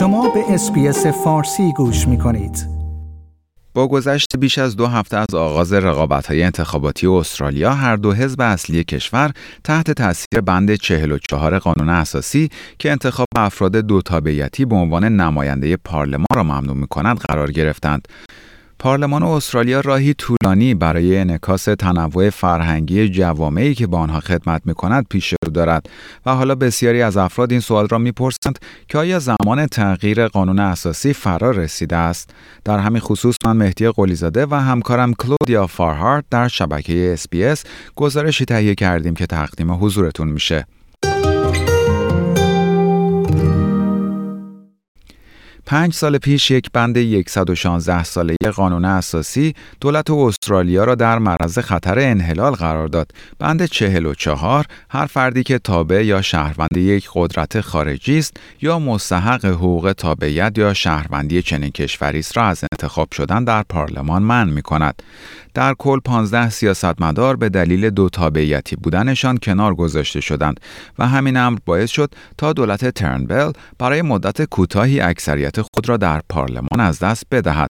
شما به اسپیس فارسی گوش می کنید. با گذشت بیش از دو هفته از آغاز های انتخاباتی استرالیا هر دو حزب اصلی کشور تحت تاثیر بند 44 قانون اساسی که انتخاب افراد دو تابعیتی به عنوان نماینده پارلمان را ممنوع می کنند قرار گرفتند. پارلمان استرالیا راهی طولانی برای انعکاس تنوع فرهنگی جوامعی که با آنها خدمت می کند پیش رو دارد. و حالا بسیاری از افراد این سوال را می‌پرسند که آیا زمان تغییر قانون اساسی فرا رسیده است؟ در همین خصوص من مهدی قلیزاده و همکارم کلودیا فارهارت در شبکه اسپیس گزارشی تهیه کردیم که تقدیم حضورتون میشه. پنج سال پیش یک بند 116 ساله قانون اساسی دولت استرالیا را در معرض خطر انحلال قرار داد. بند 44 هر فردی که تابع یا شهروند یک قدرت خارجی است یا مستحق حقوق تابعیت یا شهروندی چنین کشوری است را از انتخاب شدن در پارلمان منع می کند. در کل 15 سیاستمدار به دلیل دو تابعیتی بودنشان کنار گذاشته شدند و همین امر باعث شد تا دولت ترنبل برای مدت کوتاهی اکثریت خود را در پارلمان از دست بدهد.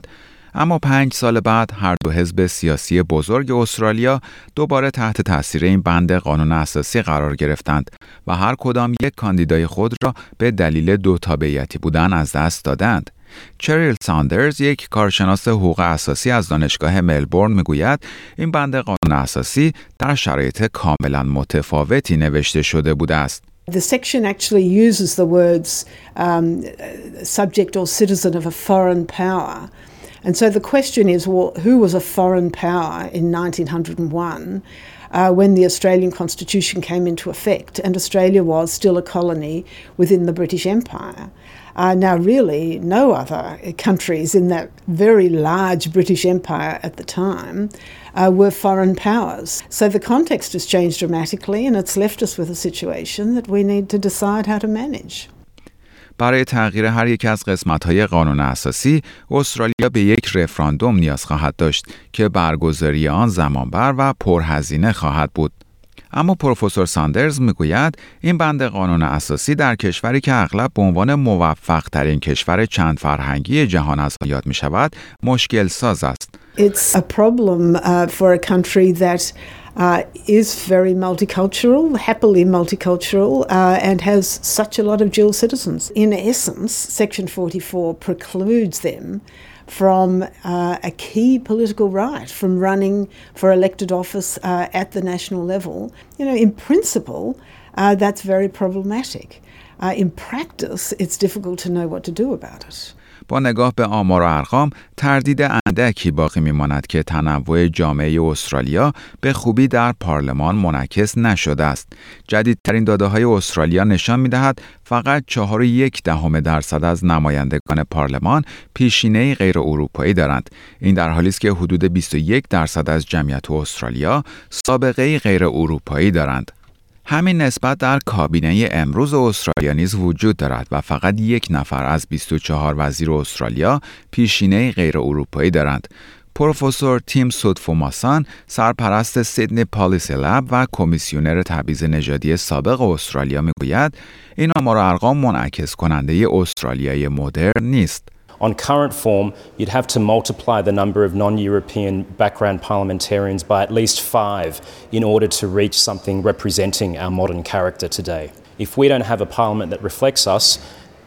اما پنج سال بعد هر دو حزب سیاسی بزرگ استرالیا دوباره تحت تاثیر این بند قانون اساسی قرار گرفتند و هر کدام یک کاندیدای خود را به دلیل دو تابعیتی بودن از دست دادند. چریل ساندرز یک کارشناس حقوق اساسی از دانشگاه ملبورن می‌گوید این بند قانون اساسی در شرایط کاملا متفاوتی نوشته شده بوده است. The section actually uses the words um, subject or citizen of a foreign power. And so the question is well, who was a foreign power in 1901 uh, when the Australian Constitution came into effect and Australia was still a colony within the British Empire? Uh, now, really, no other countries in that very large British Empire at the time uh, were foreign powers. So the context has changed dramatically, and it's left us with a situation that we need to decide how to manage. برای تغییر هر یک از قسمت‌های قانون اساسی، استرالیا به یک رفراندوم نیاز خواهد داشت که برگزاری آن زمانبر و پرهزینه خواهد بود. اما پروفسور ساندرز می‌گوید این بند قانون اساسی در کشوری که اغلب به عنوان موفق ترین کشور چند فرهنگی جهان از یاد می شود مشکل ساز است. It's a problem uh, for a country that uh, is very multicultural, happily multicultural, uh, and has such a lot of dual citizens. In essence, Section 44 precludes them from uh, a key political right, from running for elected office uh, at the national level. You know, in principle, uh, that's very problematic. Uh, in practice, it's difficult to know what to do about it. با نگاه به آمار و ارقام تردید اندکی باقی میماند که تنوع جامعه استرالیا به خوبی در پارلمان منعکس نشده است. جدیدترین داده های استرالیا نشان می دهد فقط چهار یک دهم درصد از نمایندگان پارلمان پیشینه غیر اروپایی دارند. این در حالی است که حدود 21 درصد از جمعیت استرالیا سابقه غیر اروپایی دارند. همین نسبت در کابینه امروز استرالیا نیز وجود دارد و فقط یک نفر از 24 وزیر استرالیا پیشینه غیر اروپایی دارند. پروفسور تیم سودفوماسان سرپرست سیدنی پالیسی لب و کمیسیونر تبعیض نژادی سابق استرالیا می‌گوید این آمار ارقام منعکس کننده استرالیای مدرن نیست. On current form, you'd have to multiply the number of non European background parliamentarians by at least five in order to reach something representing our modern character today. If we don't have a parliament that reflects us,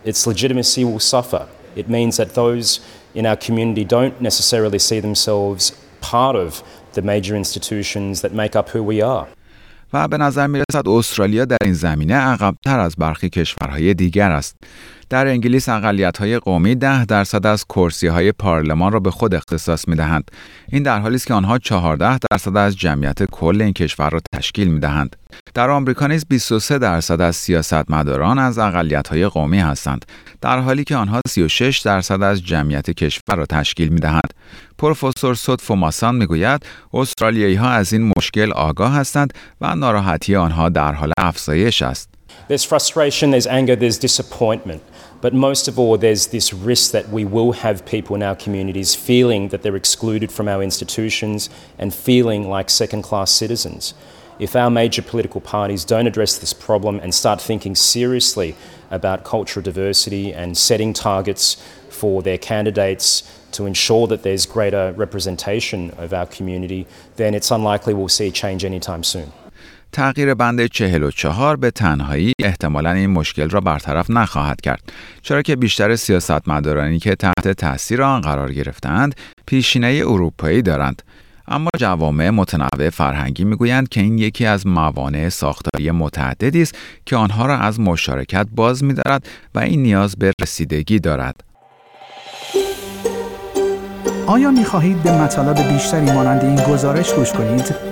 its legitimacy will suffer. It means that those in our community don't necessarily see themselves part of the major institutions that make up who we are. و به نظر می رسد استرالیا در این زمینه عقبتر از برخی کشورهای دیگر است. در انگلیس اقلیت های قومی ده درصد از کرسی های پارلمان را به خود اختصاص می دهند. این در حالی است که آنها 14 درصد از جمعیت کل این کشور را تشکیل می دهند. در آمریکا نیز 23 درصد از سیاستمداران از اقلیت های قومی هستند در حالی که آنها 36 درصد از جمعیت کشور را تشکیل می دهند. پروفسور سود ماسان می گوید استرالیایی ها از این مشکل آگاه هستند و ناراحتی آنها در حال افزایش است. There's frustration, there's anger, there's disappointment. But most of all, there's this risk that we will have people in our communities feeling that they're excluded from our institutions and feeling like second class citizens. If our major political parties don't address this problem and start thinking seriously about cultural diversity and setting targets for their candidates to ensure that there's greater representation of our community, then it's unlikely we'll see change anytime soon. تغییر بند 44 به تنهایی احتمالا این مشکل را برطرف نخواهد کرد چرا که بیشتر سیاستمدارانی که تحت تاثیر آن قرار گرفتند پیشینه اروپایی دارند اما جوامع متنوع فرهنگی می‌گویند که این یکی از موانع ساختاری متعددی است که آنها را از مشارکت باز می‌دارد و این نیاز به رسیدگی دارد. آیا می خواهید به مطالب بیشتری مانند این گزارش گوش کنید؟